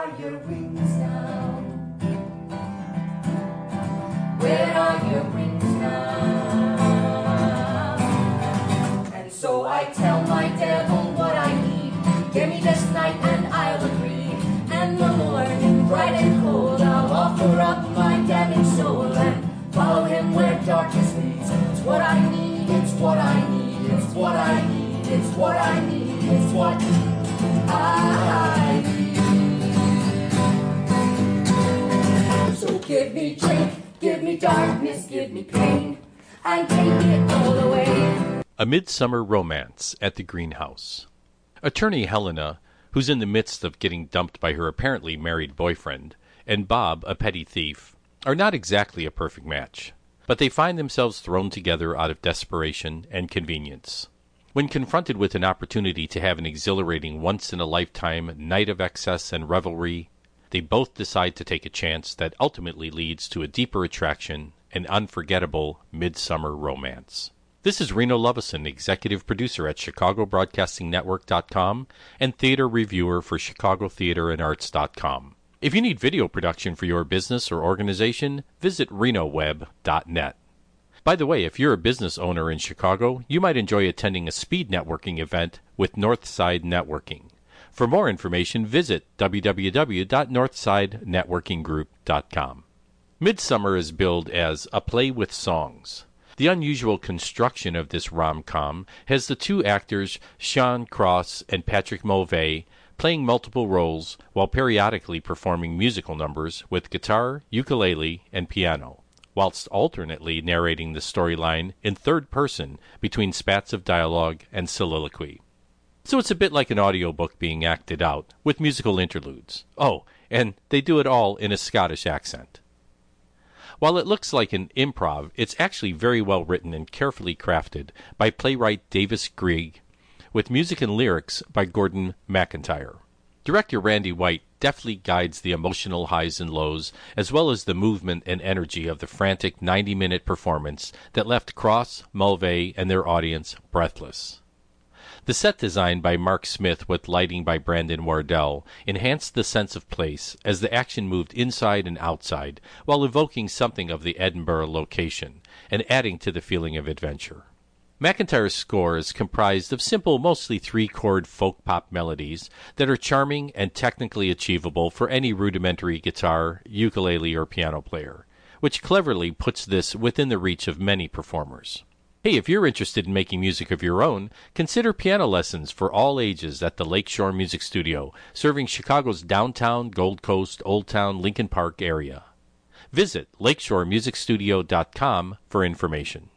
are your wings now? Where are your wings now? And so I tell my devil what I need. Give me this night and I'll agree. And the morning, bright and cold, I'll offer up my damning soul and follow him where darkness leads. It's what I need, it's what I need, it's what I need, it's what I need, it's what I give me drink, give me darkness, give me pain, and take it all away. A Midsummer Romance at the Greenhouse. Attorney Helena, who's in the midst of getting dumped by her apparently married boyfriend, and Bob, a petty thief, are not exactly a perfect match, but they find themselves thrown together out of desperation and convenience. When confronted with an opportunity to have an exhilarating once in a lifetime night of excess and revelry, they both decide to take a chance that ultimately leads to a deeper attraction and unforgettable midsummer romance. This is Reno Lovison, executive producer at ChicagoBroadcastingNetwork.com and theater reviewer for ChicagoTheaterAndArts.com. If you need video production for your business or organization, visit RenoWeb.net. By the way, if you're a business owner in Chicago, you might enjoy attending a speed networking event with Northside Networking. For more information, visit www.northsidenetworkinggroup.com. Midsummer is billed as a play with songs. The unusual construction of this rom com has the two actors, Sean Cross and Patrick Mulvey, playing multiple roles while periodically performing musical numbers with guitar, ukulele, and piano, whilst alternately narrating the storyline in third person between spats of dialogue and soliloquy. So it's a bit like an audiobook being acted out, with musical interludes. Oh, and they do it all in a Scottish accent. While it looks like an improv, it's actually very well written and carefully crafted by playwright Davis Greig, with music and lyrics by Gordon McIntyre. Director Randy White deftly guides the emotional highs and lows, as well as the movement and energy of the frantic 90 minute performance that left Cross, Mulvey, and their audience breathless. The set design by Mark Smith with lighting by Brandon Wardell enhanced the sense of place as the action moved inside and outside while evoking something of the Edinburgh location and adding to the feeling of adventure. McIntyre's score is comprised of simple, mostly three chord folk pop melodies that are charming and technically achievable for any rudimentary guitar, ukulele, or piano player, which cleverly puts this within the reach of many performers. Hey, if you're interested in making music of your own, consider piano lessons for all ages at the Lakeshore Music Studio, serving Chicago's downtown, Gold Coast, Old Town, Lincoln Park area. Visit lakeshoremusicstudio.com for information.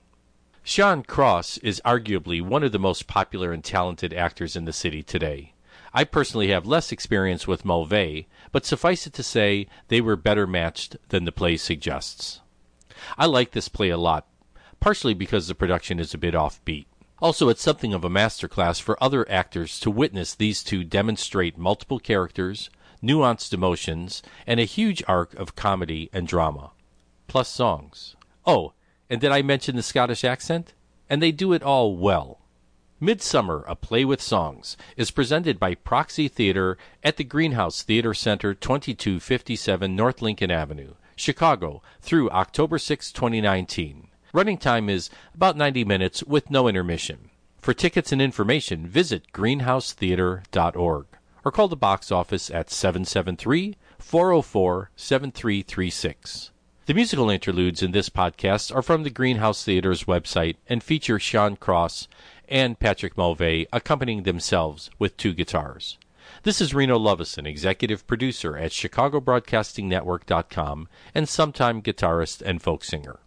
Sean Cross is arguably one of the most popular and talented actors in the city today. I personally have less experience with Mulvey, but suffice it to say they were better matched than the play suggests. I like this play a lot, partially because the production is a bit offbeat. Also, it's something of a masterclass for other actors to witness these two demonstrate multiple characters, nuanced emotions, and a huge arc of comedy and drama. Plus songs. Oh, and did I mention the Scottish accent? And they do it all well. Midsummer, a play with songs, is presented by Proxy Theater at the Greenhouse Theater Center, 2257 North Lincoln Avenue, Chicago, through October 6, 2019. Running time is about 90 minutes with no intermission. For tickets and information, visit greenhousetheater.org or call the box office at 773 404 7336. The musical interludes in this podcast are from the Greenhouse Theater's website and feature Sean Cross and Patrick Mulvey accompanying themselves with two guitars. This is Reno Lovison, executive producer at ChicagoBroadcastingNetwork.com and sometime guitarist and folk singer.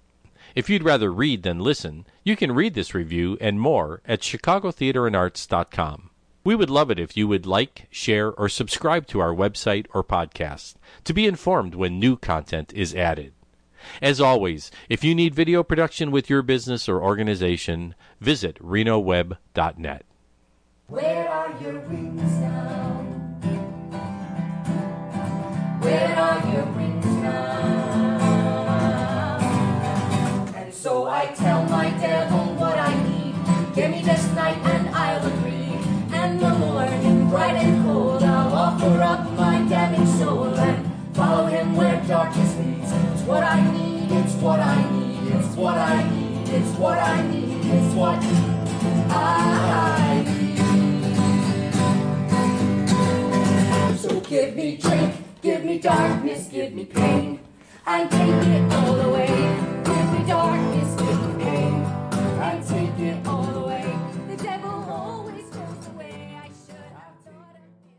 If you'd rather read than listen, you can read this review and more at ChicagoTheaterAndArts.com. We would love it if you would like, share, or subscribe to our website or podcast to be informed when new content is added. As always, if you need video production with your business or organization, visit renoweb.net. Where are your wings now? Where I need. It's what I need. So give me drink, give me darkness, give me pain, and take it